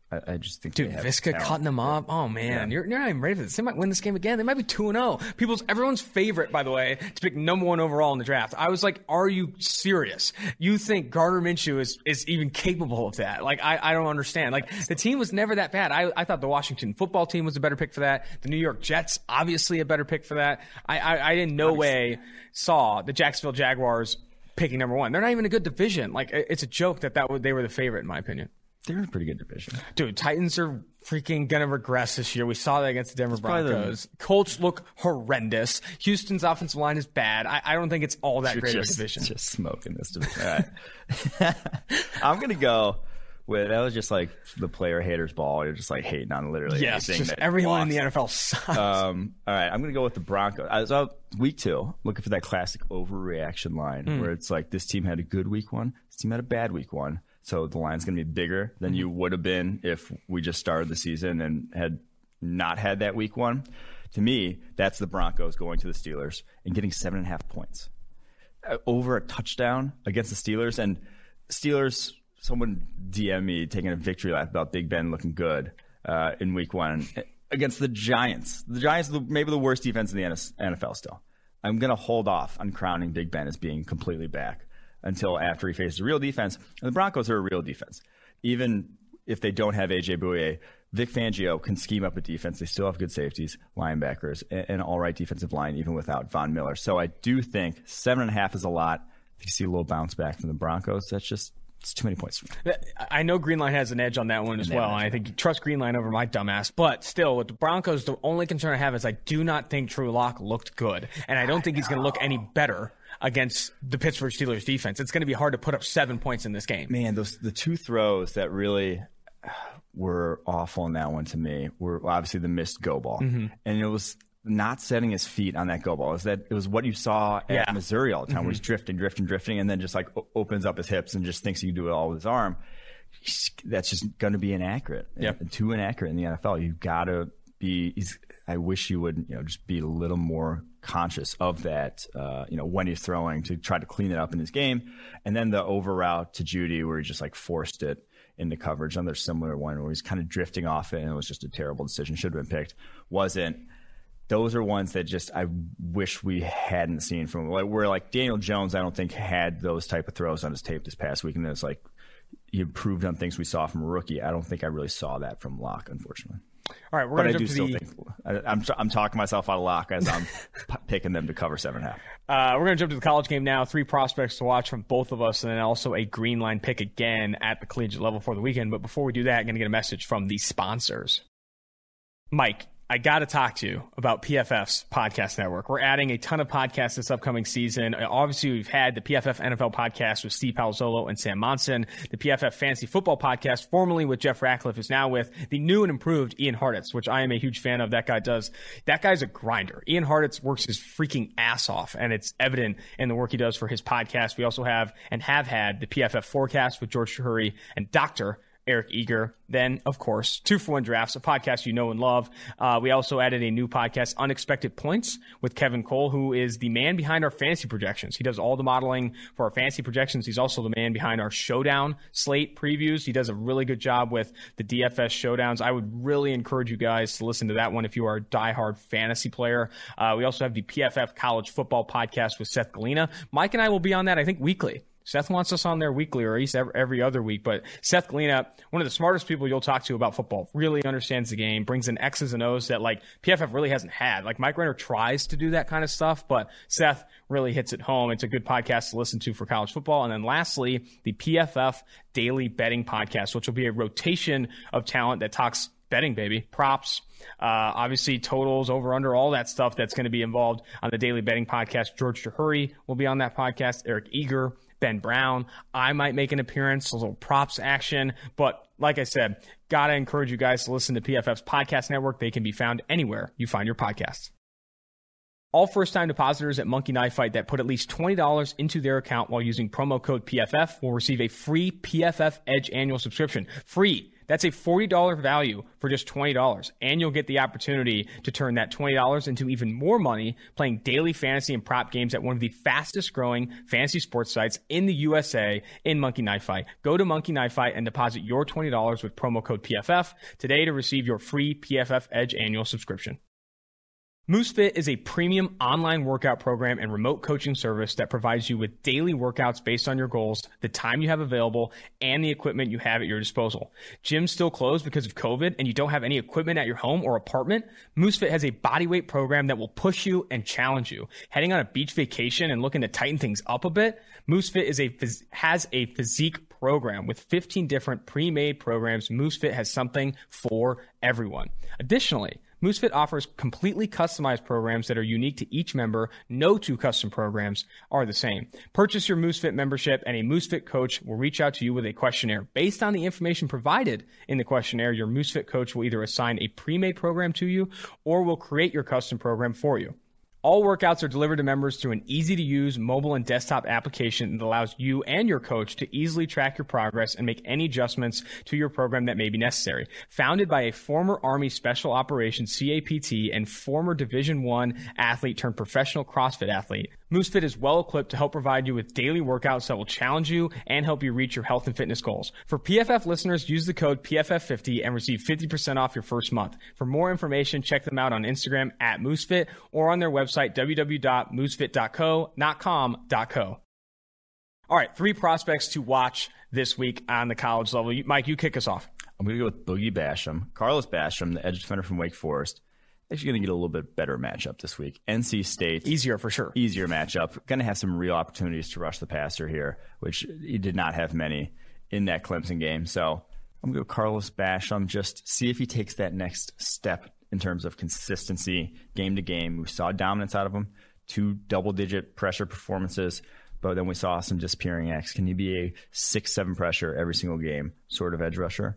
I, I just think, dude, talent. cutting them up. Oh man, yeah. you're, you're not even ready for this. They might win this game again. They might be two and zero. Oh. People's everyone's favorite, by the way, to pick number one overall in the draft. I was like, are you serious? You think Gardner Minshew is is even capable of that? Like, I, I don't understand. Like, the team was never that bad. I, I thought the Washington football team was a better pick for that. The New York Jets, obviously, a better pick for that. I I, I in no way saw the Jacksonville Jaguars picking number one. They're not even a good division. Like it's a joke that that would they were the favorite in my opinion. They're a pretty good division, dude. Titans are freaking gonna regress this year. We saw that against the Denver Broncos. The... Colts look horrendous. Houston's offensive line is bad. I, I don't think it's all that You're great just, of a division. Just smoking this division. Right. I'm gonna go with that was just like the player haters ball. You're just like hating on literally yes, just everyone in the NFL sucks. Um, all right, I'm gonna go with the Broncos. I was out week two looking for that classic overreaction line mm. where it's like this team had a good week one, this team had a bad week one, so the line's gonna be bigger than mm. you would have been if we just started the season and had not had that week one. To me, that's the Broncos going to the Steelers and getting seven and a half points uh, over a touchdown against the Steelers and Steelers someone DM me taking a victory lap about Big Ben looking good uh, in Week One against the Giants. The Giants, maybe the worst defense in the NFL. Still, I'm going to hold off on crowning Big Ben as being completely back until after he faces a real defense. And the Broncos are a real defense, even if they don't have AJ Bouye. Vic Fangio can scheme up a defense. They still have good safeties, linebackers, and an all right defensive line, even without Von Miller. So I do think seven and a half is a lot. If you see a little bounce back from the Broncos, that's just it's too many points. I know Greenline has an edge on that one as well. I think you trust Greenline over my dumbass. But still, with the Broncos, the only concern I have is I do not think Drew Lock looked good, and I don't think he's going to look any better against the Pittsburgh Steelers defense. It's going to be hard to put up seven points in this game. Man, those the two throws that really were awful in that one to me were obviously the missed go ball, mm-hmm. and it was not setting his feet on that go ball. Is that it was what you saw at Yeah. Missouri all the time, where he's drifting, drifting, drifting, and then just like opens up his hips and just thinks he can do it all with his arm. That's just going to be inaccurate. Yep. And too inaccurate in the NFL. You've got to be. He's, I wish you would, you know, just be a little more conscious of that. Uh, you know, when he's throwing to try to clean it up in his game, and then the over route to Jeudy where he just like forced it into coverage. Another similar one where he's kind of drifting off it, and it was just a terrible decision. Should have been picked. Wasn't those are ones that just I wish we hadn't seen from like where like Daniel Jones I don't think had those type of throws on his tape this past week and it's like he improved on things we saw from rookie. I don't think I really saw that from Lock, unfortunately. All right, we're But going I to do jump to still the. think I, I'm I'm talking myself out of Lock as I'm p- picking them to cover seven and a half. Uh, we're going to jump to the college game now. Three prospects to watch from both of us, and then also a green line pick again at the collegiate level for the weekend. But before we do that, I'm going to get a message from the sponsors. Mike, I got to talk to you about PFF's podcast network. We're adding a ton of podcasts this upcoming season. Obviously, we've had the PFF NFL podcast with Steve Palazzolo and Sam Monson, the PFF Fantasy Football podcast, formerly with Jeff Ratcliffe, is now with the new and improved Ian Hartitz, which I am a huge fan of. That guy does, that guy's a grinder. Ian Hartitz works his freaking ass off, and it's evident in the work he does for his podcast. We also have and have had the PFF forecast with George Chahrouri and Dr. Eric Eager. Then, of course, Two for One Drafts, a podcast you know and love. Uh, we also added a new podcast, Unexpected Points, with Kevin Cole, who is the man behind our fantasy projections. He does all the modeling for our fantasy projections. He's also the man behind our showdown slate previews. He does a really good job with the DFS showdowns. I would really encourage you guys to listen to that one if you are a diehard fantasy player. Uh, we also have the PFF College Football podcast with Seth Galina. Mike and I will be on that, I think, weekly. Seth wants us on there weekly or at least every, other week. But Seth Galina, one of the smartest people you'll talk to about football, really understands the game, brings in X's and O's that like PFF really hasn't had. Like Mike Renner tries to do that kind of stuff, but Seth really hits it home. It's a good podcast to listen to for college football. And then lastly, the PFF Daily Betting Podcast, which will be a rotation of talent that talks betting, baby, props, uh, obviously totals, over under, all that stuff that's going to be involved on the Daily Betting Podcast. George Chahrouri will be on that podcast. Eric Eager, Ben Brown. I might make an appearance, a little props action. But like I said, gotta encourage you guys to listen to PFF's podcast network. They can be found anywhere you find your podcasts. All first time depositors at Monkey Knife Fight that put at least $20 into their account while using promo code PFF will receive a free PFF Edge annual subscription. Free. That's a $40 value for just $20. And you'll get the opportunity to turn that $20 into even more money playing daily fantasy and prop games at one of the fastest growing fantasy sports sites in the USA in Monkey Knife Fight. Go to Monkey Knife Fight and deposit your $20 with promo code PFF today to receive your free PFF Edge annual subscription. MooseFit is a premium online workout program and remote coaching service that provides you with daily workouts based on your goals, the time you have available, and the equipment you have at your disposal. Gyms still closed because of COVID and you don't have any equipment at your home or apartment? MooseFit has a bodyweight program that will push you and challenge you. Heading on a beach vacation and looking to tighten things up a bit? MooseFit is a phys- has a physique program with 15 different pre-made programs. MooseFit has something for everyone. Additionally, MooseFit offers completely customized programs that are unique to each member. No two custom programs are the same. Purchase your MooseFit membership and a MooseFit coach will reach out to you with a questionnaire. Based on the information provided in the questionnaire, your MooseFit coach will either assign a pre-made program to you or will create your custom program for you. All workouts are delivered to members through an easy to use mobile and desktop application that allows you and your coach to easily track your progress and make any adjustments to your program that may be necessary. Founded by a former Army Special Operations CAPT and former Division 1 athlete turned professional CrossFit athlete, MooseFit is well equipped to help provide you with daily workouts that will challenge you and help you reach your health and fitness goals. For PFF listeners, use the code PFF50 and receive 50% off your first month. For more information, check them out on Instagram at MooseFit or on their website, www.moosefit.co, not com. All right, three prospects to watch this week on the college level. Mike, you kick us off. I'm going to go with Boogie Basham, Carlos Basham, the edge defender from Wake Forest. Actually, going to get a little bit better matchup this week. NC State, Easier for sure. easier matchup. Going to have some real opportunities to rush the passer here, which he did not have many in that Clemson game. So I'm going to go Carlos Basham, just see if he takes that next step in terms of consistency game to game. We saw dominance out of him, two double digit pressure performances, but then we saw some disappearing acts. Can he be a six, seven pressure every single game sort of edge rusher?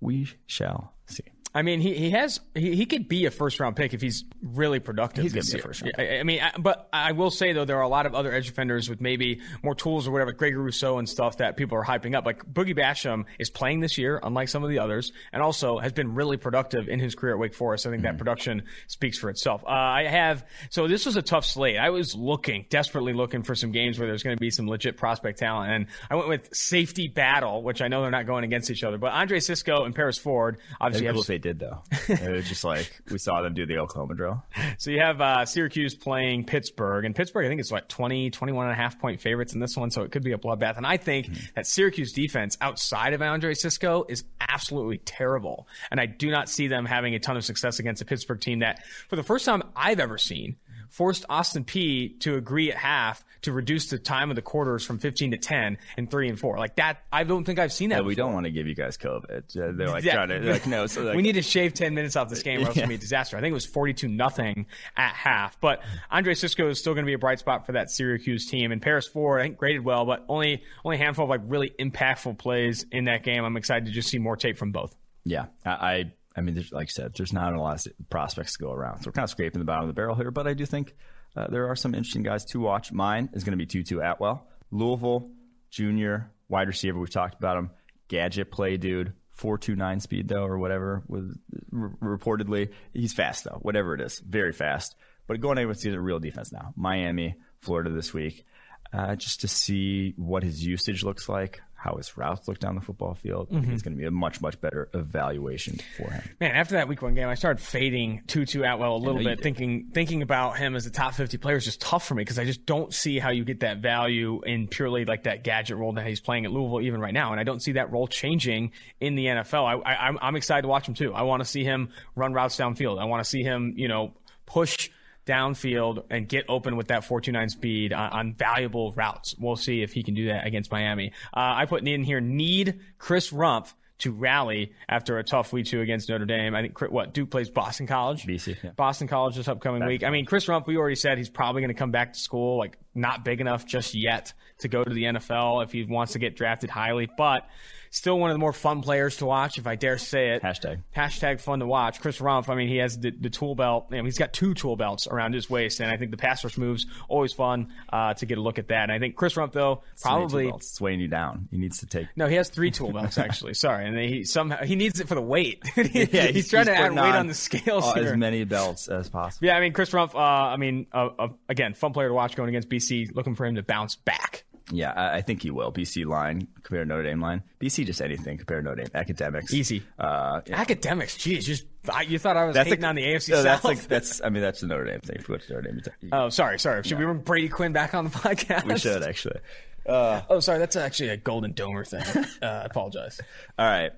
We shall see. I mean, he, he has he, he could be a first round pick if he's really productive. He's gonna this be a year. first round I, I mean, I, but I will say though there are a lot of other edge defenders with maybe more tools or whatever, Gregory Rousseau and stuff that people are hyping up. Like Boogie Basham is playing this year, unlike some of the others, and also has been really productive in his career at Wake Forest. I think Mm-hmm. that production speaks for itself. Uh, I have so this was a tough slate. I was looking desperately looking for some games where there's going to be some legit prospect talent, and I went with safety battle, which I know they're not going against each other, but Andre Cisco and Paris Ford obviously have be cool if they did though. it was just like we saw them do the Oklahoma drill. So you have uh, Syracuse playing Pittsburgh, and Pittsburgh, I think it's what 20, 21 and a half point favorites in this one, so it could be a bloodbath. And I think Mm-hmm. that Syracuse defense outside of Andre Cisco is absolutely terrible, and I do not see them having a ton of success against a Pittsburgh team that, for the first time I've ever seen, forced Austin Peay to agree at half to reduce the time of the quarters from 15 to 10 and 3 and 4. Like that, I don't think I've seen that. But we don't want to give you guys COVID. Uh, They're like Yeah. trying to like no. So like, we need to shave 10 minutes off this game or else it's going to be a disaster. I think it was 42 nothing at half. But Andre Cisco is still going to be a bright spot for that Syracuse team. And Paris Ford, I think, graded well, but only only a handful of like really impactful plays in that game. I'm excited to just see more tape from both. Yeah, I, I, mean, there's, like I said, there's not a lot of prospects to go around, so we're kind of scraping the bottom of the barrel here. But I do think uh, there are some interesting guys to watch. Mine is going to be Tutu Atwell, Louisville junior wide receiver. We've talked about him, gadget play dude, four two nine speed though, or whatever. R- reportedly, he's fast though, whatever it is, very fast. But going against a real defense now, Miami, Florida this week, uh, just to see what his usage looks like, how his routes look down the football field. I think mm-hmm. it's going to be a much much better evaluation for him. Man, after that week one game, I started fading Tutu Atwell a little bit, thinking thinking about him as a top 50 player is just tough for me because I just don't see how you get that value in purely like that gadget role that he's playing at Louisville even right now, and I don't see that role changing in the NFL. I, I, I'm I'm excited to watch him too. I want to see him run routes downfield. I want to see him, you know, push downfield and get open with that 429 speed on, on valuable routes. We'll see if he can do that against Miami. Uh, I put in here need Chris Rumph to rally after a tough week two against Notre Dame. I think what Duke plays Boston College. BC, yeah. Boston College this upcoming week. I mean, Chris Rumph, we already said he's probably going to come back to school, like not big enough just yet to go to the NFL if he wants to get drafted highly, but still one of the more fun players to watch, if I dare say it. Hashtag. Hashtag fun to watch. Chris Rumph, I mean, he has the, the tool belt. You know, he's got two tool belts around his waist, and I think the pass rush moves always fun uh, to get a look at that. And I think Chris Rumph, though, probably it's weighing you down. He needs to take. no, he has three tool belts actually. Sorry, and he somehow he needs it for the weight. he's, Yeah, he's, trying to add weight on, the scales uh, as many belts as possible. Yeah, I mean Chris Rumph. Uh, I mean, uh, uh, again, fun player to watch going against BC. Looking for him to bounce back. Yeah, I, I think he will. BC line compared to Notre Dame line. BC just anything compared to Notre Dame. Academics. Easy. Uh, yeah. Academics, geez, just I, you thought I was That's hating like, on the AFC no, South. That's like that's. I mean, that's the Notre Dame thing. If go to Notre Dame, oh, sorry, sorry. Should we bring Brady Quinn back on the podcast? we should actually. Oh, sorry, that's actually a Golden Domer thing. uh, I apologize. All right.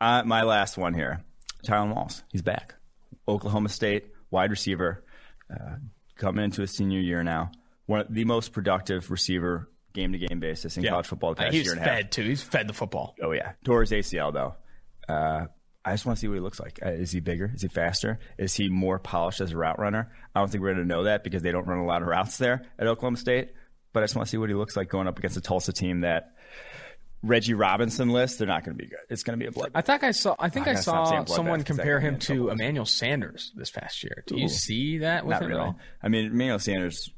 Uh, my last one here. Tylan Wallace. He's back. Oklahoma State wide receiver, uh, coming into his senior year now. One of the most productive receiver game to game basis in college football the Uh, past he's year and a fed too. He's fed the football. Oh yeah, tore his ACL though. Uh, I just want to see what he looks like. Uh, is he bigger? Is he faster? Is he more polished as a route runner? I don't think we're going to know that because they don't run a lot of routes there at Oklahoma State. But I just want to see what he looks like going up against a Tulsa team that Reggie Robinson list. They're not going to be good. It's going to be a blood. I think I saw. I think I I saw someone compare him to. Emmanuel Sanders this past year. Do you see that with Not him at really. all? I mean, Emmanuel Sanders,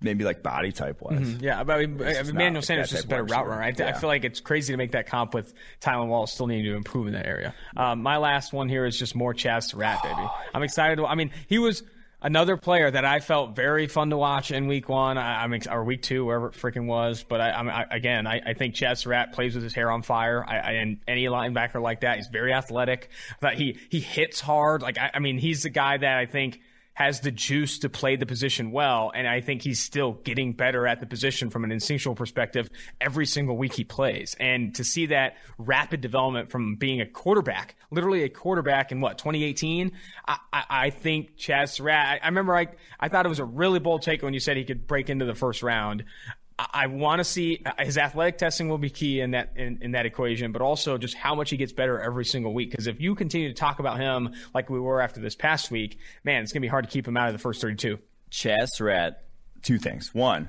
maybe like body type wise. Yeah, but I mean, just Emmanuel not Sanders is just a better route runner. I, I feel like it's crazy to make that comp with Tylan Wallace still needing to improve in that area. Um, my last one here is just more Chazz Surratt, baby. I'm excited. To, I mean, he was another player that I felt very fun to watch in week one. I, I mean, or week two, wherever it freaking was. But I, I, I again, I, I think Chazz Surratt plays with his hair on fire. I, I, and any linebacker like that, he's very athletic. But he he hits hard. Like I, I mean, he's the guy that I think has the juice to play the position well, and I think he's still getting better at the position from an instinctual perspective every single week he plays. And to see that rapid development from being a quarterback, literally a quarterback in what 2018, I, I, I think Chazz Surratt. I, I remember I I thought it was a really bold take when you said he could break into the first round. I, want to see his athletic testing will be key in that in, in that equation, but also just how much he gets better every single week. Because if you continue to talk about him like we were after this past week, man, it's gonna be hard to keep him out of the first 32. Chazz Surratt, two things. One,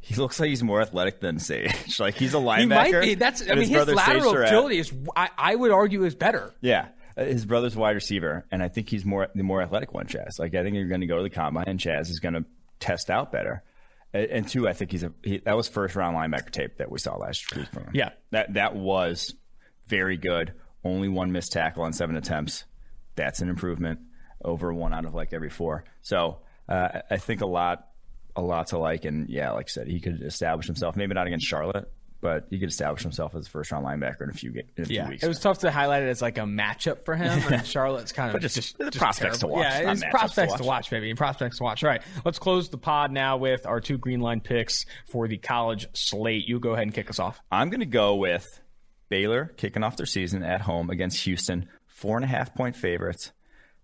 he looks like he's more athletic than Sage. like he's a linebacker. He might be. That's I mean, his Sage lateral agility is I, I would argue is better. Yeah. Uh, his brother's wide receiver, and I think he's more the more athletic one. Chazz, like I think you're going to go to the combine, and Chazz is going to test out better. And, two, I think he's a he, that was first round linebacker tape that we saw last week from him. Yeah, that that was very good. Only one missed tackle on seven attempts. That's an improvement over one out of like every four. So uh, I think a lot, a lot to like. And yeah, like I said, he could establish himself. Maybe not against Charlotte, but he could establish himself as a first round linebacker in a few, in a few yeah, weeks. it was tough to highlight it as like a matchup for him. And Charlotte's kind of But just- just, just prospects to watch, Yeah, it's prospects to to watch. maybe prospects to watch. All right, let's close the pod now with our two green line picks for the college slate. You go ahead and kick us off. I'm going to go with Baylor kicking off their season at home against Houston, four and a half point favorites.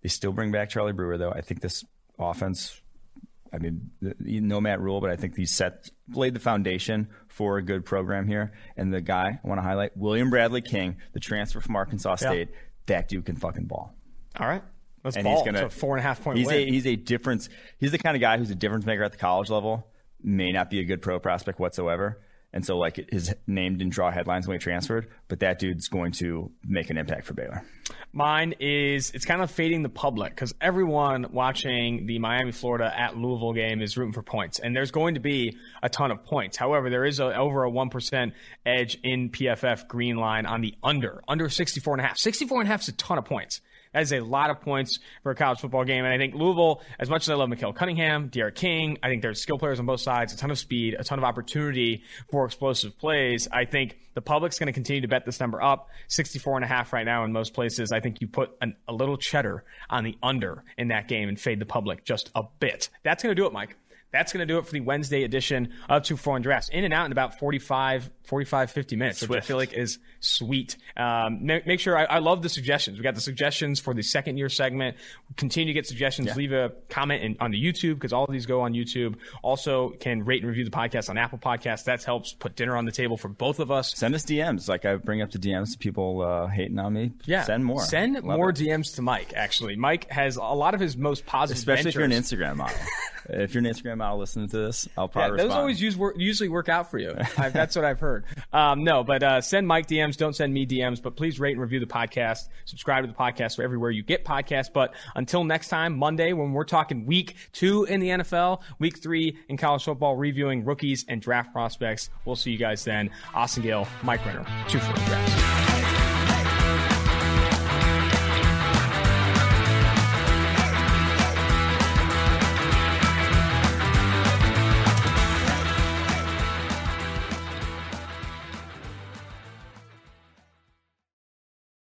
They still bring back Charlie Brewer, though. I think this offense, I mean, no Matt Rhule, but I think these set laid the foundation for a good program here. And the guy I want to highlight, William Bradley King, the transfer from Arkansas State. That dude can fucking ball. All right, let's And ball. he's gonna It's a four and a half point He's win. a he's a difference. He's the kind of guy who's a difference maker at the college level. May not be a good pro prospect whatsoever. And so, like, his name didn't draw headlines when he transferred, but that dude's going to make an impact for Baylor. Mine is it's kind of fading the public because everyone watching the Miami, Florida at Louisville game is rooting for points, and there's going to be a ton of points. However, there is a, over a one percent edge in PFF green line on the under under 64 and a half. 64 and a half is a ton of points. That is a lot of points for a college football game. And I think Louisville, as much as I love Malik Cunningham, D'Eriq King, I think there's skill players on both sides, a ton of speed, a ton of opportunity for explosive plays. I think the public's going to continue to bet this number up. 64 and a half right now in most places. I think you put an, a little cheddar on the under in that game and fade the public just a bit. That's going to do it, Mike. That's going to do it for the Wednesday edition of Two for One Drafts. In and out in about 45, 45 50 minutes, which I feel like is sweet. Um, make, make sure, I, I love the suggestions. We got the suggestions for the second year segment. Continue to get suggestions. Leave a comment in, on the YouTube because all of these go on YouTube. Also, can rate and review the podcast on Apple Podcasts. That helps put dinner on the table for both of us. Send us DMs. Like, I bring up the DMs to people uh, hating on me. Yeah. Send more. Send Love more it. DMs to Mike, actually. Mike has a lot of his most positive Especially if you're an Instagram model. if you're an Instagram model listening to this, I'll Yeah, probably those respond. always use work, usually work out for you. I, that's what I've heard. Um, no, but uh, send Mike DMs. Don't send me DMs. But please rate and review the podcast. Subscribe to the podcast for everywhere you get podcasts. But until next time, Monday, when we're talking week two in the NFL, week three in college football, reviewing rookies and draft prospects. We'll see you guys then. Austin Gayle, Mike Renner, two for the drafts.